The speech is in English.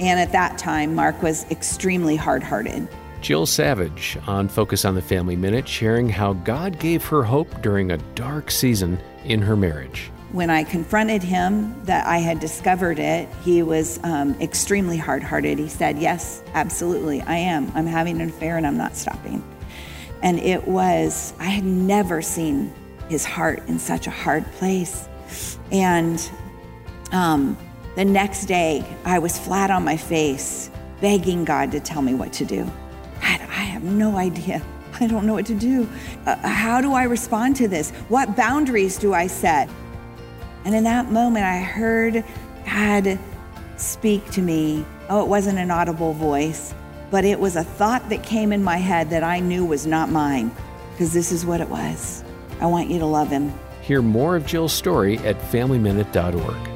And at that time, Mark was extremely hard hearted. Jill Savage on Focus on the Family Minute, sharing how God gave her hope during a dark season in her marriage. When I confronted him that I had discovered it, he was um, extremely hard hearted. He said, Yes, absolutely, I am. I'm having an affair and I'm not stopping. And it was, I had never seen his heart in such a hard place. And um, the next day, I was flat on my face, begging God to tell me what to do. I, I have no idea. I don't know what to do. Uh, how do I respond to this? What boundaries do I set? And in that moment, I heard God speak to me. Oh, it wasn't an audible voice, but it was a thought that came in my head that I knew was not mine, because this is what it was. I want you to love him. Hear more of Jill's story at FamilyMinute.org.